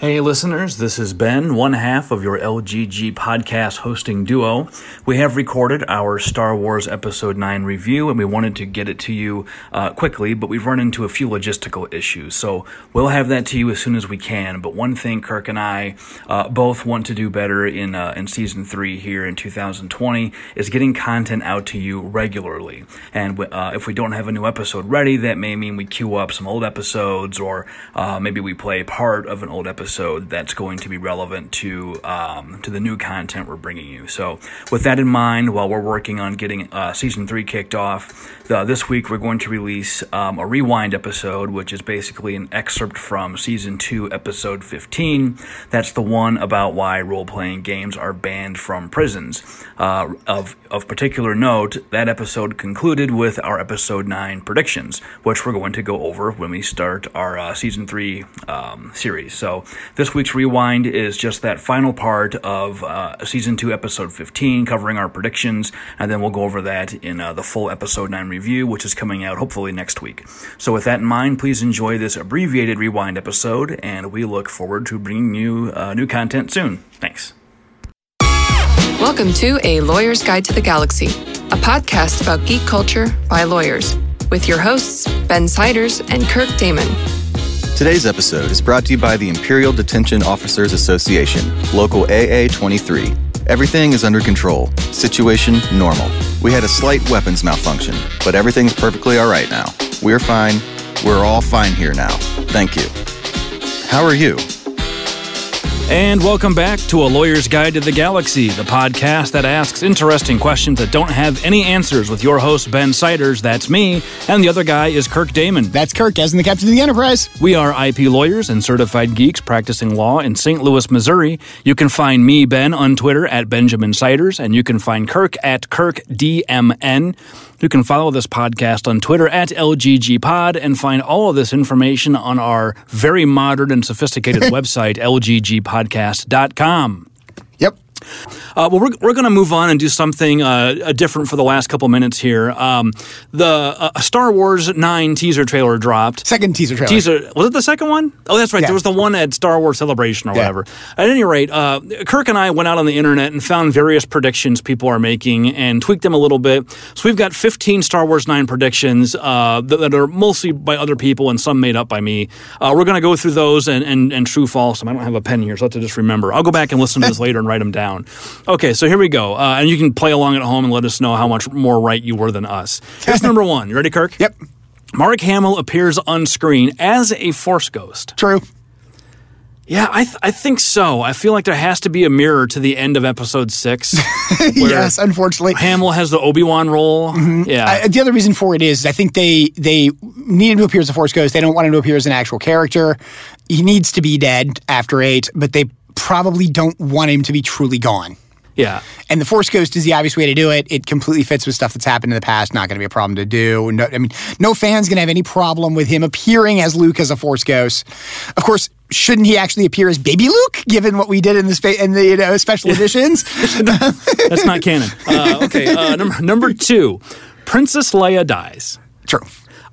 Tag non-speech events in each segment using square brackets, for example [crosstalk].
Hey, listeners, this is Ben, one half of your LGG podcast hosting duo. We have recorded our Star Wars Episode 9 review, and we wanted to get it to you uh, quickly, but we've run into a few logistical issues. So we'll have that to you as soon as we can. But one thing Kirk and I uh, both want to do better in, uh, in Season 3 here in 2020 is getting content out to you regularly. And uh, if we don't have a new episode ready, that may mean we queue up some old episodes, or uh, maybe we play part of an old episode episode that's going to be relevant to um, to the new content we're bringing you. So, with that in mind, while we're working on getting uh, season three kicked off, the, this week we're going to release um, a rewind episode, which is basically an excerpt from season two, episode 15. That's the one about why role playing games are banned from prisons. Uh, of of particular note, that episode concluded with our episode nine predictions, which we're going to go over when we start our uh, season three um, series. So this week's rewind is just that final part of uh, season two, episode 15, covering our predictions, and then we'll go over that in uh, the full episode 9 review, which is coming out hopefully next week. So, with that in mind, please enjoy this abbreviated rewind episode, and we look forward to bringing you uh, new content soon. Thanks. Welcome to A Lawyer's Guide to the Galaxy, a podcast about geek culture by lawyers, with your hosts, Ben Siders and Kirk Damon. Today's episode is brought to you by the Imperial Detention Officers Association, Local AA 23. Everything is under control. Situation normal. We had a slight weapons malfunction, but everything's perfectly all right now. We're fine. We're all fine here now. Thank you. How are you? And welcome back to A Lawyer's Guide to the Galaxy, the podcast that asks interesting questions that don't have any answers with your host, Ben Siders, that's me, and the other guy is Kirk Damon. That's Kirk, as in the captain of the Enterprise. We are IP lawyers and certified geeks practicing law in St. Louis, Missouri. You can find me, Ben, on Twitter at Benjamin Siders, and you can find Kirk at KirkDMN. You can follow this podcast on Twitter at LGGPod and find all of this information on our very modern and sophisticated [laughs] website, lggpodcast.com. Uh, well, we're, we're going to move on and do something uh, different for the last couple minutes here. Um, the uh, Star Wars 9 teaser trailer dropped. Second teaser trailer. Teaser. Was it the second one? Oh, that's right. Yeah. There was the one at Star Wars Celebration or yeah. whatever. At any rate, uh, Kirk and I went out on the internet and found various predictions people are making and tweaked them a little bit. So we've got 15 Star Wars 9 predictions uh, that, that, are mostly by other people and some made up by me. Uh, we're going to go through those and, and, and true false. I don't have a pen here, so I have to just remember. I'll go back and listen to this [laughs] later and write them down. Okay, so here we go. Uh, and you can play along at home and let us know how much more right you were than us. Here's number [laughs] one. You ready, Kirk? Yep. Mark Hamill appears on screen as a Force ghost. True. Yeah, I, th- I think so. I feel like there has to be a mirror to the end of episode six. [laughs] yes, unfortunately, Hamill has the Obi Wan role. Mm-hmm. Yeah. I, the other reason for it is I think they they need him to appear as a Force ghost. They don't want him to appear as an actual character. He needs to be dead after eight, but they probably don't want him to be truly gone. Yeah. And the Force Ghost is the obvious way to do it. It completely fits with stuff that's happened in the past. Not going to be a problem to do. No, I mean, no fan's going to have any problem with him appearing as Luke as a Force Ghost. Of course, shouldn't he actually appear as Baby Luke, given what we did in the spa- in the you know, special editions? [laughs] that's not canon. Uh, okay. Uh, number number two, Princess Leia dies. True.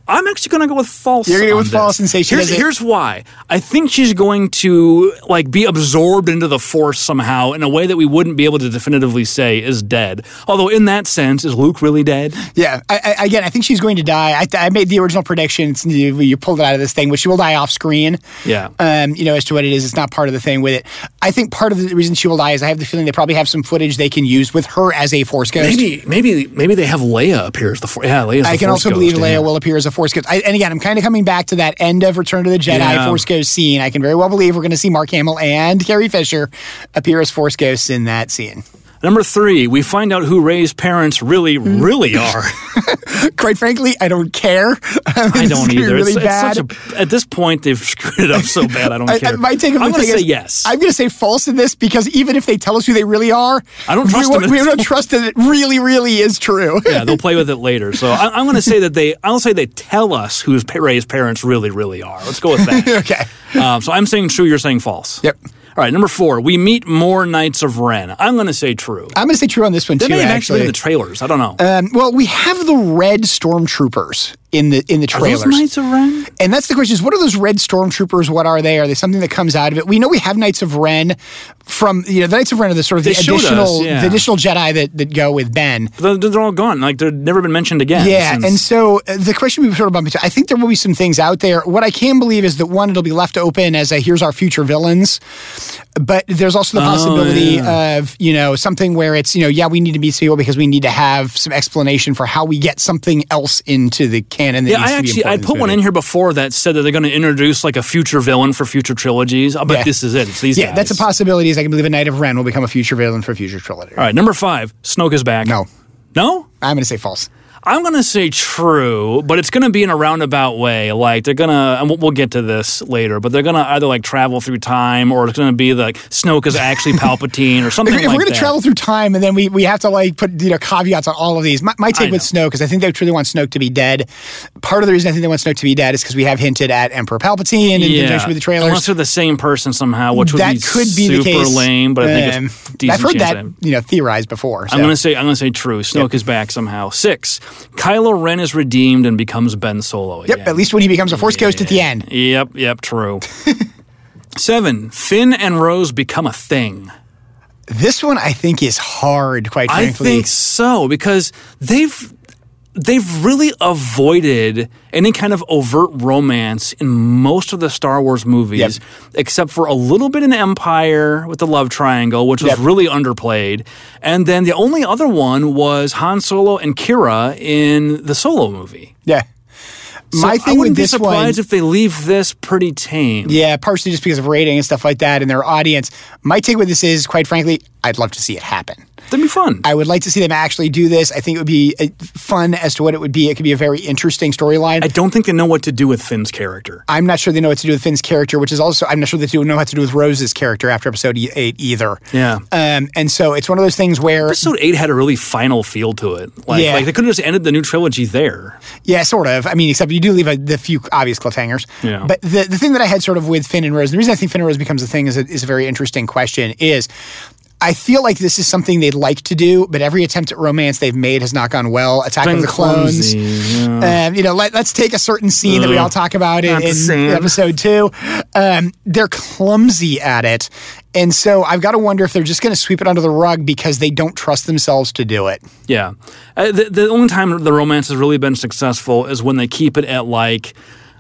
I'm actually going to go with false. You're going to go with this. false she here's, here's why. I think she's going to like be absorbed into the force somehow in a way that we wouldn't be able to definitively say is dead. Although in that sense, is Luke really dead? Yeah. I, I, again, I think she's going to die. I, I made the original prediction. You, you, pulled it out of this thing, but she will die off screen. Yeah. Um, you know, as to what it is, it's not part of the thing with it. I think part of the reason she will die is I have the feeling they probably have some footage they can use with her as a force ghost. Maybe, maybe, maybe they have Leia appear as the force. Yeah, Leia's I can also ghost, believe yeah. Leia will appear as a force ghost. I, and again, I'm kind of coming back to that end of Return to the Jedi Yeah. Force Ghost scene. I can very well believe we're going to see Mark Hamill and Carrie Fisher appear as Force Ghosts in that scene. Number three, we find out who Rey's parents really, Hmm. really [laughs] are. Quite frankly, I don't care. I [laughs] don't either. Really it's, it's bad. such a, at this point, they've screwed it up so [laughs] bad. I don't I- care. I- my take I'm going to say is, yes. I'm going to say false in this because even if they tell us who they really are, I don't trust we, them. We don't trust that it really, really is true. yeah, they'll play with it later. So I, I'm going to say that they. I'll say they tell us who Rey's parents really, really are. Let's go with that. okay. Um, so I'm saying true. You're saying false. Yep. All right. Number four. We meet more Knights of Ren. I'm going to say true. I'm going to say true on this one They too. may have actually actually, been in the trailers. I don't know. Um, well, we have the red stormtroopers in the in the Are trailers. those Knights of Ren? And that's the question: is what are those red stormtroopers? What are they? Are they something that comes out of it? We know we have Knights of Ren from you know the Knights of Ren are the sort of They the showed us, additional yeah. the additional Jedi that that go with Ben. They're, they're all gone. Like they've never been mentioned again. Yeah, since- and so uh, the question we sort of bumped into, I think there will be some things out there. What I can believe is that one, it'll be left open as a here's our future villains, but there's also the Oh, possibility of you know something where it's you know yeah we need to meet people because we need to have some explanation for how we get something else into the canon. That Yeah, I actually I put one in here before that said that they're going to introduce like a future villain for future trilogies. Uh, but Yeah. this is it. It's these Yeah, guys. that's a possibility. Is I can believe a Knight of Ren will become a future villain for future trilogy. All right, number five, Snoke is back. No. No? I'm going to say false. I'm going to say true, but it's going to be in a roundabout way. Like they're going to, and we'll, get to this later, but they're going to either like travel through time or it's going to be like Snoke is actually [laughs] Palpatine or something If, if we're going to travel through time and then we, we have to like put you know caveats on all of these, my, my take I with know. Snoke is I think they truly want Snoke to be dead. Part of the reason I think they want Snoke to be dead is because we have hinted at Emperor Palpatine in conjunction with the trailers. Unless they're the same person somehow, which would that be could be super the case. lame, but I think Um, it's decent I've heard that you know theorized before. So. I'm gonna say I'm gonna say true. Snoke is back somehow. Six. Kylo Ren is redeemed and becomes Ben Solo again. yep, at least when he becomes a Force Ghost at the end. Yep, yep, true. [laughs] Seven. Finn and Rose become a thing. This one I think is hard, quite frankly. I think so because they've they've really avoided any kind of overt romance in most of the Star Wars movies, Yep. except for a little bit in Empire with the love triangle, which was Yep. really underplayed. And then the only other one was Han Solo and Qi'ra in the Solo movie. yeah. So My I thing wouldn't with be this one, surprised if they leave this pretty tame. Yeah, partially just because of rating and stuff like that and their audience. My take with this is, quite frankly, I'd love to see it happen. That'd be fun. I would like to see them actually do this. I think it would be uh, fun as to what it would be. It could be a very interesting storyline. I don't think they know what to do with Finn's character. I'm not sure they know what to do with Finn's character, which is also I'm not sure they do know what to do with Rose's character after episode eight either. Yeah. Um, and so it's one of those things where, Episode eight had a really final feel to it. Like, Yeah. like they could have just ended the new trilogy there. yeah, sort of. I mean, except you do leave a, the few obvious cliffhangers. Yeah. But the the thing that I had sort of with Finn and Rose, the reason I think Finn and Rose becomes a thing is a, is a very interesting question. Is I feel like this is something they'd like to do, but every attempt at romance they've made has not gone well. Attack of the Clones. clumsy, yeah. Um, you know, let, us take a certain scene that we all talk about in, in episode two. Um, they're clumsy at it. And so I've got to wonder if they're just going to sweep it under the rug because they don't trust themselves to do it. Yeah. Uh, the, the only time the romance has really been successful is when they keep it at like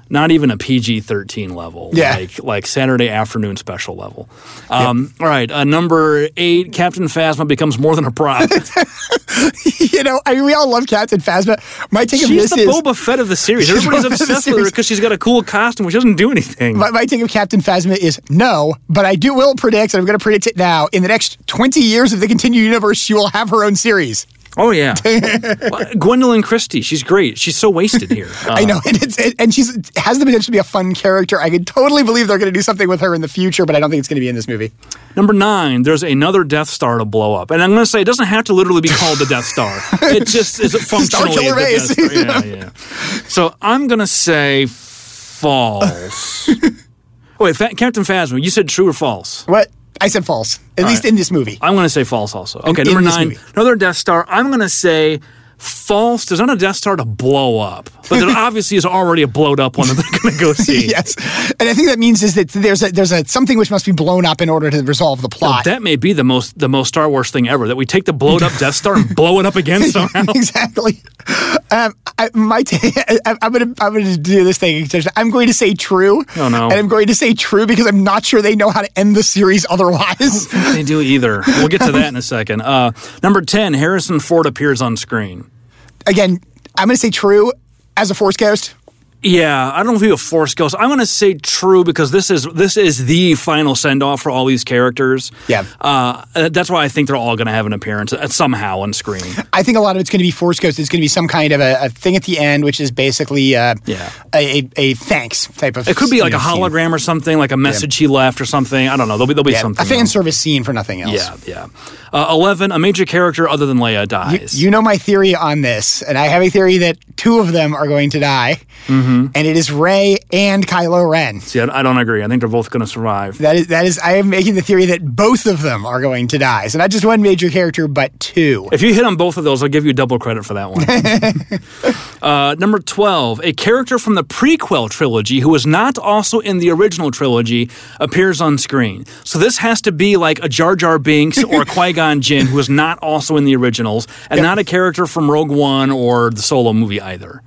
not even a PG 13 level. Yeah. Like, like Saturday afternoon special level. Um, All right. Uh, number eight Captain Phasma becomes more than a prop. [laughs] you know, I mean, we all love Captain Phasma. My take of she's this the is Boba Fett of the series. Everybody's Boba Fett of the obsessed with her because she's got a cool costume, which doesn't do anything. my, my take of Captain Phasma is no, but I do will predict, and I'm going to predict it now. In the next 20 years of the continued universe, she will have her own series. Oh, yeah. [laughs] Well, Gwendoline Christie. She's great. She's so wasted here. Uh, [laughs] I know, and, it's, it, and she's has the potential to be a fun character. I could totally believe they're going to do something with her in the future, but I don't think it's going to be in this movie. Number nine, there's another Death Star to blow up. And I'm going to say it doesn't have to literally be called the Death Star. [laughs] It just is functionally Killer the Base. Death Star. Yeah, yeah. So I'm going to say false. Wait, Fa- Captain Phasma, you said true or false? What I said false, at least right. in this movie. I'm going to say false also. Okay, in number this nine, another Death Star. I'm going to say false. There's not a Death Star to blow up, but there obviously is already a blowed up one that they're going to go [laughs] see. yes, and I think that means is that there's a there's a something which must be blown up in order to resolve the plot. That may be the most the most Star Wars thing ever. That we take the blowed up Death Star and blow it up again [laughs] somehow. exactly. Um, I, my t- [laughs] I, I'm gonna I'm gonna do this thing. I'm going to say true. Oh, no. And I'm going to say true because I'm not sure they know how to end the series otherwise. they do either. We'll get to that in a second. Uh, number ten, Harrison Ford appears on screen. Again, I'm going to say true as a Force Ghost. Yeah, I don't know if he a Force Ghost. I'm going to say true because this is this is the final send off for all these characters. Yeah. uh, that's why I think they're all going to have an appearance uh, somehow on screen. I think a lot of it's going to be Force Ghost. It's going to be some kind of a, a thing at the end, which is basically uh, Yeah. a, a, a thanks type of. It could be like you a know, scene. hologram or something, like a message he left or something. I don't know. There'll be there'll be Yeah, something. a fan else. service scene for nothing else. Yeah, yeah. Uh, Eleven, a major character other than Leia You, dies. you know my theory on this, and I have a theory that two of them are going to die. Mm-hmm. And it is Rey and Kylo Ren. See, I, I don't agree. I think they're both going to survive. That is that is. I am making the theory that both of them are going to die. So not just one major character, but two. If you hit on both of those, I'll give you double credit for that one. [laughs] uh, number 12, a character from the prequel trilogy who was not also in the original trilogy appears on screen. So this has to be like a Jar Jar Binks or [laughs] a Qui Gon Jinn who is not also in the originals, and not a character from Rogue One or the solo movie either.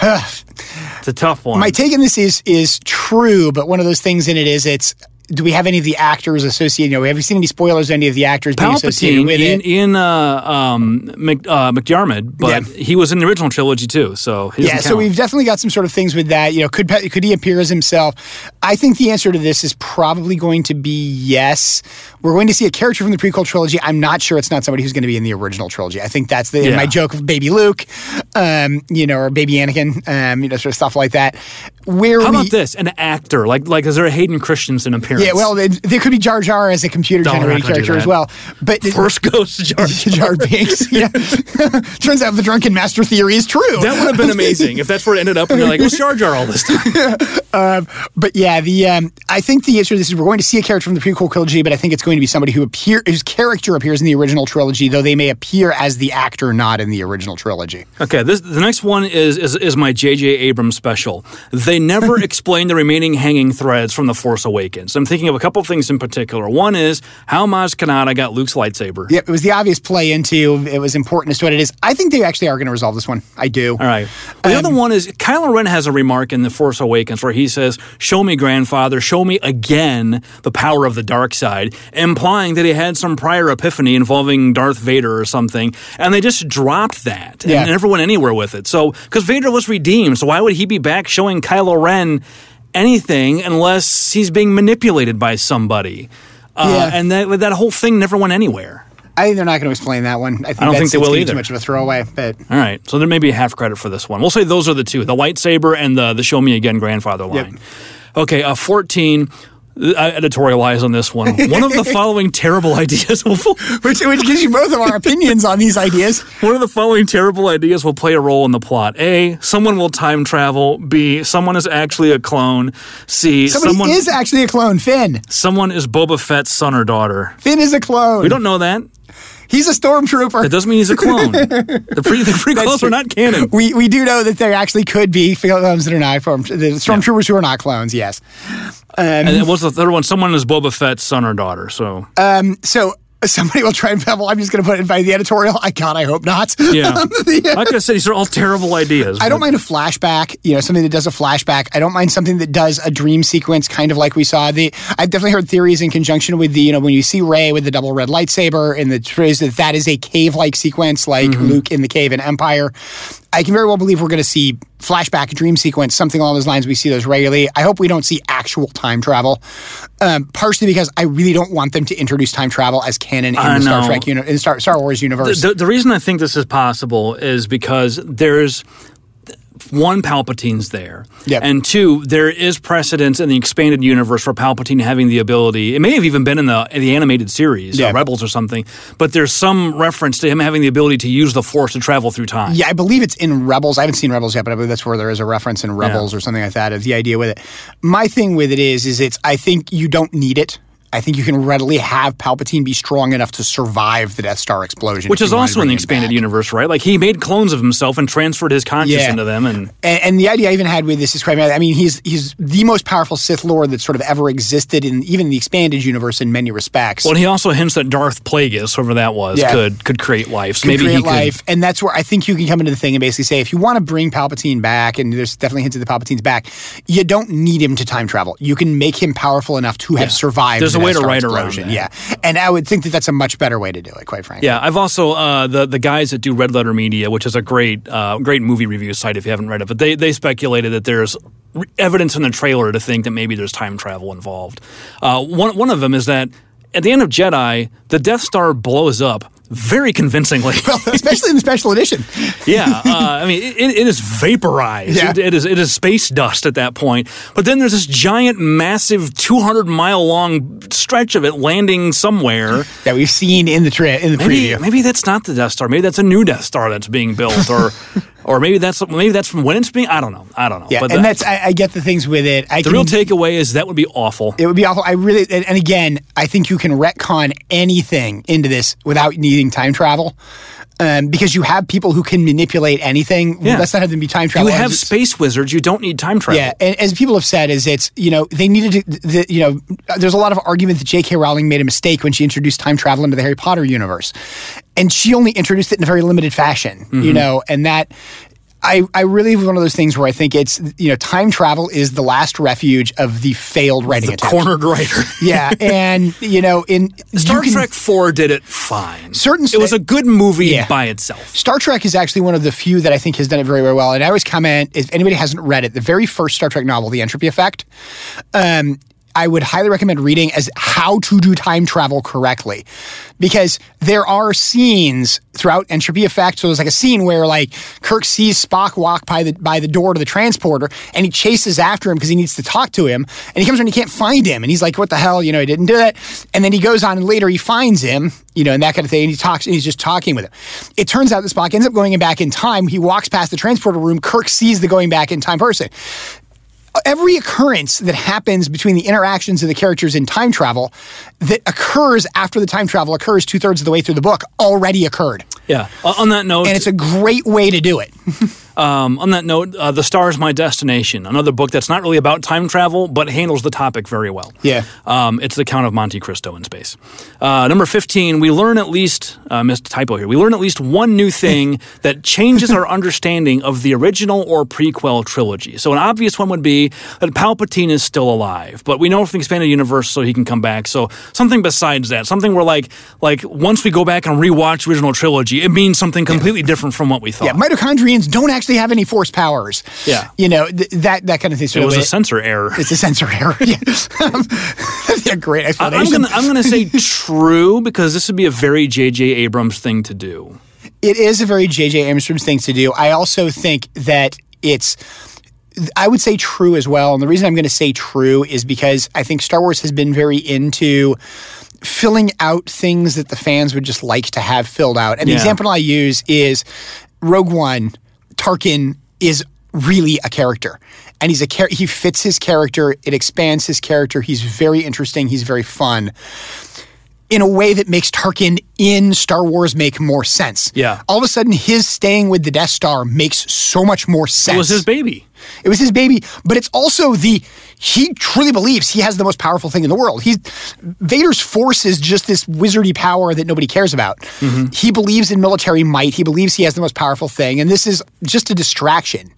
It's a tough one. My take on this is is true, but one of those things in it is it's. Do we have any of the actors associated? You know, have you seen any spoilers? of Any of the actors being associated Palpatine with in, it? in uh, um, Mc, uh, McDiarmid, but Yeah. he was in the original trilogy too, so Yeah, doesn't so we've definitely got some sort of things with that. You know, could could he appear as himself? I think the answer to this is probably going to be yes. We're going to see a character from the prequel trilogy. I'm not sure it's not somebody who's going to be in the original trilogy. I think that's the Yeah. my joke of baby Luke, um, you know, or baby Anakin, um, you know, sort of stuff like that. Where How we, about this? An actor like like is there a Hayden Christensen appearance? Yeah, well, there could be Jar Jar as a computer No, we're generated not gonna do character as well. But First goes to Jar [laughs] Jar Jar. Binks. Yeah. [laughs] Turns out the drunken master theory is true. That would have been amazing if that's where it ended up, and they're like, "It was Jar Jar all this time." [laughs] But yeah, the um, I think the answer to this is we're going to see a character from the prequel trilogy, but I think it's going to be somebody who appear whose character appears in the original trilogy, though they may appear as the actor not in the original trilogy. Okay, this the next one is is, is my J.J. Abrams special. They never explain the remaining hanging threads from the Force Awakens. I'm thinking of a couple things in particular. One is how Maz Kanata got Luke's lightsaber. Yep, it was the obvious play into it was important as to what it is. I think they actually are going to resolve this one. I do. All right. The other one is Kylo Ren has a remark in The Force Awakens where he says, Show me, grandfather, show me again the power of the dark side, implying that he had some prior epiphany involving Darth Vader or something. And they just dropped that and Yeah. never went anywhere with it. So, because Vader was redeemed, so why would he be back showing Kylo Ren anything unless he's being manipulated by somebody? Uh, Yeah. And that, that whole thing never went anywhere. I think they're not going to explain that one. I, think don't think they will either. Too much of a throwaway, but All right, so there may be a half credit for this one. We'll say those are the two: the lightsaber and the the "Show Me Again" grandfather line. Okay, uh, fourteen. I editorialize on this one. One of the [laughs] following terrible ideas will [laughs] which, which gives you both of our opinions on these ideas. [laughs] one of the following terrible ideas will play a role in the plot. A. Someone will time travel. B. Someone is actually a clone. C. Somebody someone is actually a clone. Finn. someone is Boba Fett's son or daughter. Finn is a clone. We don't know that. He's a stormtrooper. That doesn't mean he's a clone. the pre the prequels are not canon. We we do know that there actually could be clones that are not form- the stormtroopers who are not clones. Yes. Um, and then what's the third one? Someone is Boba Fett's son or daughter. So um, So somebody will try and pebble. I'm just going to put it by the editorial. I God, I hope not. [laughs] Yeah. Um, uh, like I said, these are all terrible ideas. I don't mind a flashback, you know, something that does a flashback. I don't mind something that does a dream sequence, kind of like we saw. The I've definitely heard theories in conjunction with the, you know, when you see Rey with the double red lightsaber and the trays that that is a cave-like sequence, like Mm-hmm. Luke in the cave in Empire. I can very well believe we're going to see flashback, dream sequence, something along those lines. We see those regularly. I hope we don't see actual time travel, um, partially because I really don't want them to introduce time travel as canon in I the Star. Trek, uni- in Star, Star Wars universe. The, the reason I think this is possible is because there's one Palpatine's there, Yep. and two, there is precedence in the expanded universe for Palpatine having the ability. It may have even been in the in the animated series, Yeah. uh, Rebels or something. But there's some reference to him having the ability to use the Force to travel through time. Yeah, I believe it's in Rebels. I haven't seen Rebels yet, but I believe that's where there is a reference in Rebels or something like that. Is the idea with it? My thing with it is, is it's. I think you don't need it. I think you can readily have Palpatine be strong enough to survive the Death Star explosion, Which is you wanted to also in the expanded back. universe, right? Like he made clones of himself and transferred his conscious Yeah. into them, and And, and the idea I even had with this is quite. I mean, he's he's the most powerful Sith Lord that sort of ever existed in even the expanded universe in many respects. well, he also hints that Darth Plagueis, whoever that was, Yeah. could could create life. So could maybe create he could. life, and that's where I think you can come into the thing and basically say, if you want to bring Palpatine back, and there's definitely hints of the Palpatine's back, you don't need him to time travel. You can make him powerful enough to have Yeah. survived. There's the a way to around explosion. Yeah, and I would think that that's a much better way to do it, quite frankly. Yeah, I've also uh, the the guys that do Red Letter Media, which is a great uh, great movie review site if you haven't read it, but they they speculated that there's evidence in the trailer to think that maybe there's time travel involved. Uh, one one of them is that at the end of Jedi, the Death Star blows up very convincingly. [laughs] especially in the special edition. [laughs] yeah, uh, I mean, it, it is vaporized. Yeah. It, it is it is space dust at that point. But then there's this giant, massive, 200 mile long stretch of it landing somewhere. that we've seen in the tra- in the Maybe, preview. maybe that's not the Death Star. Maybe that's a new Death Star that's being built, or [laughs] or maybe that's maybe that's from when it's being. I don't know. I don't know. Yeah, but and the, that's I, I get the things with it. I the can, real takeaway is that would be awful. It would be awful. I really, and, and again, I think you can retcon anything into this without needing time travel. Um, because you have people who can manipulate anything. Yeah. Let's not have them be time travel. you have space wizards. You don't need time travel. Yeah, and as people have said, is it's you know they needed to. The, you know, there's a lot of argument that J.K. Rowling made a mistake when she introduced time travel into the Harry Potter universe, and she only introduced it in a very limited fashion. Mm-hmm. You know, and that. I, I really was one of those things where I think it's you know time travel is the last refuge of the failed writing the attempt. cornered writer. [laughs] Yeah, and you know in Star can- Trek Four did it fine. Certain it was a good movie Yeah. by itself. Star Trek is actually one of the few that I think has done it very, very well. And I always comment if anybody hasn't read it, the very first Star Trek novel, The Entropy Effect, um, I would highly recommend reading as how to do time travel correctly. Because there are scenes throughout Entropy Effect. So there's like a scene where like Kirk sees Spock walk by the by the door to the transporter and he chases after him because he needs to talk to him. And he comes around and he can't find him. And he's like, what the hell? You know, he didn't do that. And then he goes on and later he finds him, you know, and that kind of thing. And he talks and he's just talking with him. It turns out that Spock ends up going back in time. He walks past the transporter room. Kirk sees the going back in time person every occurrence that happens between the interactions of the characters in time travel that occurs after the time travel occurs two thirds of the way through the book already occurred. Yeah. On that note, And it's a great way to do it. [laughs] um, on that note, uh, The Star is My Destination, another book that's not really about time travel, but handles the topic very well. Yeah. Um, it's the Count of Monte Cristo in space. Uh, number 15, we learn at least, uh, missed a typo here, we learn at least one new thing [laughs] that changes our understanding of the original or prequel trilogy. So an obvious one would be that Palpatine is still alive, but we know from the expanded universe so he can come back. So something besides that, something where like, like once we go back and rewatch the original trilogy, it means something completely different from what we thought. Yeah, midichlorians don't actually have any force powers. Yeah. You know, th- that that kind of thing. So it was a censor error. it's a sensor error. [laughs] [laughs] yeah. Great I- I'm explanation. gonna I'm gonna say [laughs] true because this would be a very J.J. Abrams thing to do. it is a very J.J. Abrams thing to do. I also think that it's, I would say true as well. And the reason I'm going to say true is because I think Star Wars has been very into filling out things that the fans would just like to have filled out. And the example I use is Rogue One. Tarkin is really a character. And he's a char- he fits his character. It expands his character. He's very interesting. He's very fun in a way that makes Tarkin in Star Wars make more sense. Yeah. All of a sudden, his staying with the Death Star makes so much more sense. It was his baby. It was his baby, but it's also the he truly believes he has the most powerful thing in the world. He Vader's force is just this wizardy power that nobody cares about. Mm-hmm. He believes in military might. He believes he has the most powerful thing, and this is just a distraction.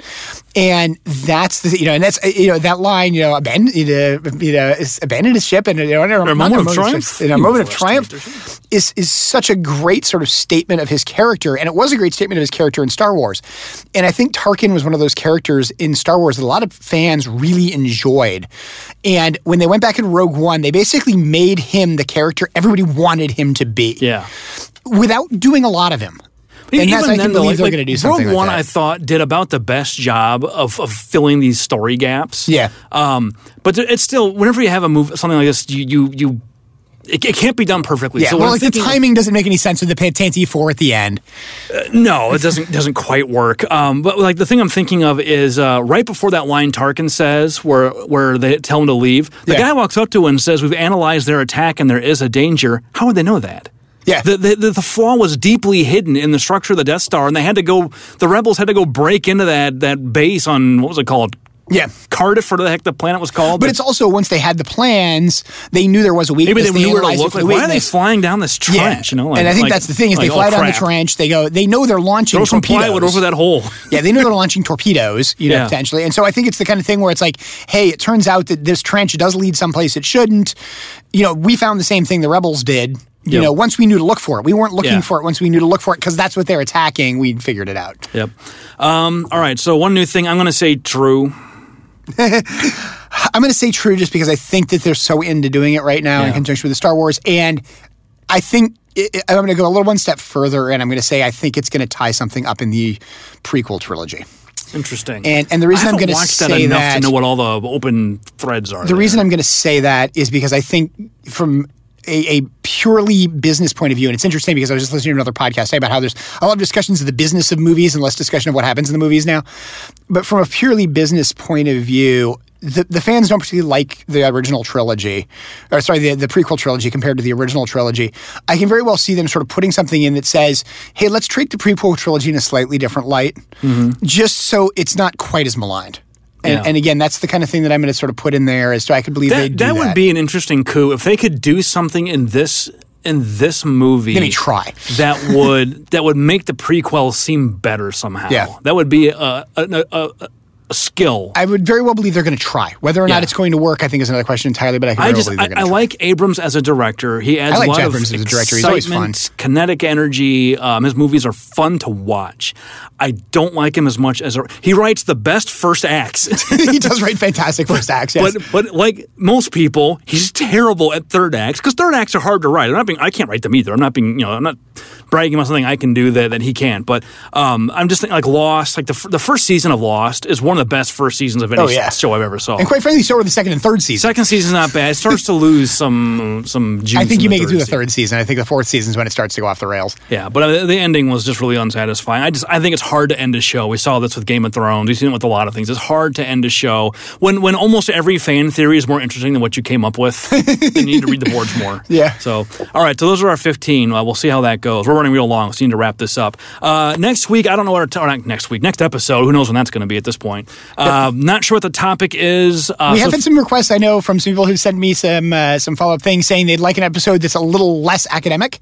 And that's the you know, and that's you know that line you know abandon you know, you know abandon his ship and you know, a moment of triumph? in a moment of triumph is is such a great sort of statement of his character, and it was a great statement of his character in Star Wars. And I think Tarkin was one of those characters in Star Wars that a lot of fans really enjoyed. And when they went back in Rogue One, they basically made him the character everybody wanted him to be, Yeah. without doing a lot of him. And that's, I think, though, like, going to do Rogue like One, that. I thought did about the best job of, of filling these story gaps. Yeah. Um, but it's still whenever you have a move something like this, you you you. It, it can't be done perfectly. yeah, so well, like the timing doesn't make any sense with the Tantive Four at the end. No, it doesn't [laughs] doesn't quite work. Um, but like the thing I'm thinking of is uh, right before that line Tarkin says, where where they tell him to leave. The Yeah. guy walks up to him and says, "We've analyzed their attack, and there is a danger." How would they know that? Yeah. The, the, the, the flaw was deeply hidden in the structure of the Death Star, and they had to go. The rebels had to go break into that that base on what was it called? Yeah. Cardiff, or the heck the planet was called. But it's also once they had the plans, they knew there was a weakness. maybe they knew where to look. for Like, why are they flying down this trench? You know, like- and I think like- that's the thing is they fly down the trench. They go. They know they're launching Throw some torpedoes. plywood over that hole. [laughs] Yeah, they know they're launching torpedoes, you know, Yeah. potentially. And so I think it's the kind of thing where it's like, hey, it turns out that this trench does lead someplace it shouldn't. You know, we found the same thing the rebels did. You Yep. know, once we knew to look for it, we weren't looking Yeah. for it. Once we knew to look for it, because that's what they're attacking. We figured it out. Yep. Um, all right. So one new thing I'm going to say true. [laughs] I'm going to say true just because I think that they're so into doing it right now in conjunction with the Star Wars, and I think i I'm going to go a little one step further, and I'm going to say I think it's going to tie something up in the prequel trilogy. Interesting. And- and the reason I I'm gonna watched that say enough that- to know what all the open threads are. The reason I'm going to say that is because I think from a, a purely business point of view, and it's interesting because I was just listening to another podcast today about how there's a lot of discussions of the business of movies and less discussion of what happens in the movies now. But from a purely business point of view, the, the fans don't particularly like the original trilogy, or sorry, the, the prequel trilogy compared to the original trilogy. I can very well see them sort of putting something in that says, hey, let's treat the prequel trilogy in a slightly different light, mm-hmm. just so it's not quite as maligned. And, yeah. and, again, that's the kind of thing that I'm going to sort of put in there as to I could believe that, that. that would be an interesting coup if they could do something in this in this movie. Let me try. that [laughs] would that would make the prequel seem better somehow. Yeah. That would be a, a, a, a skill. I would very well believe they're going to try. Whether or yeah. not it's going to work, I think is another question entirely. But I, can I just I, I like Abrams as a director. He adds I like a lot Abrams of as a director. He's always fun. kinetic energy. Um, his movies are fun to watch. I don't like him as much as a, he writes the best first acts. [laughs] he does write fantastic first acts. Yes. But but like most people, he's terrible at third acts because third acts are hard to write. I'm not being I can't write them either. I'm not being you know I'm not bragging about something I can do that, that he can't. But um, I'm just thinking like Lost, like the, the first season of Lost is one of the best first seasons of any oh, yeah. show I've ever saw. And quite frankly, so are the second and third seasons. Second season's not bad. It starts to lose some some juice. I think you make it through the third season. I think the fourth season is when it starts to go off the rails. Yeah, but uh, the ending was just really unsatisfying. I just I think it's hard to end a show. We saw this with Game of Thrones. We've seen it with a lot of things. It's hard to end a show when when almost every fan theory is more interesting than what you came up with. [laughs] you need to read the boards more. [laughs] Yeah. So all right, so those are our 15. Uh, we'll see how that goes. We're running real long, so we need to wrap this up. Uh, next week, I don't know what our t- not next week, next episode. Who knows when that's going to be at this point? Uh, not sure what the topic is. Uh, we so have had some requests. I know from some people who sent me some uh, some follow up things saying they'd like an episode that's a little less academic,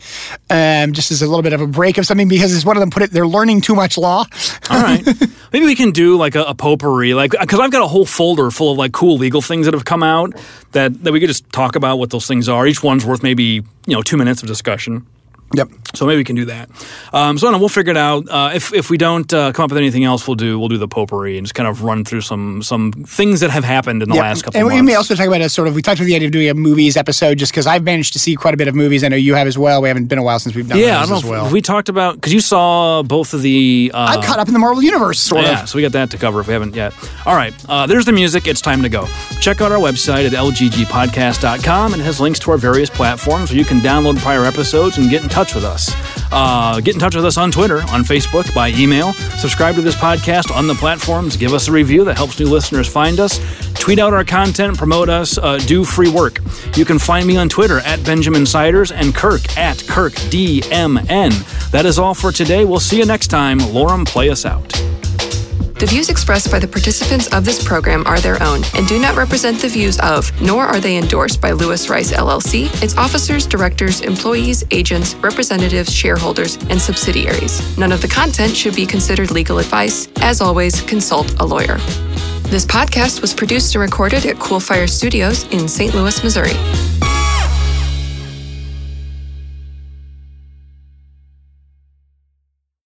um, just as a little bit of a break of something because as one of them put it, they're learning too much law. All right, [laughs] maybe we can do like a, a potpourri, like because I've got a whole folder full of like cool legal things that have come out that that we could just talk about what those things are. Each one's worth maybe you know two minutes of discussion. Yep. So maybe we can do that. Um, so know, we'll figure it out. Uh, if if we don't uh, come up with anything else, we'll do we'll do the potpourri and just kind of run through some some things that have happened in the yep. last couple. And months. we may also talk about a sort of we talked about the idea of doing a movies episode just because I've managed to see quite a bit of movies. I know you have as well. We haven't been a while since we've done yeah, those I as well. we talked about because you saw both of the. Uh, I'm caught up in the Marvel universe, sort yeah, of. so we got that to cover if we haven't yet. All right, uh, there's the music. It's time to go. Check out our website at lggpodcast.com and it has links to our various platforms where you can download prior episodes and get in touch with us. Uh, get in touch with us on Twitter, on Facebook, by email. Subscribe to this podcast on the platforms. Give us a review that helps new listeners find us. Tweet out our content, promote us, uh, do free work. You can find me on Twitter at Benjamin Siders and Kirk at KirkDMN. That is all for today. We'll see you next time. Lorem, play us out. The views expressed by the participants of this program are their own and do not represent the views of, nor are they endorsed by Lewis Rice LLC, its officers, directors, employees, agents, representatives, shareholders, and subsidiaries. None of the content should be considered legal advice. As always, consult a lawyer. This podcast was produced and recorded at Coolfire Studios in St. Louis, Missouri.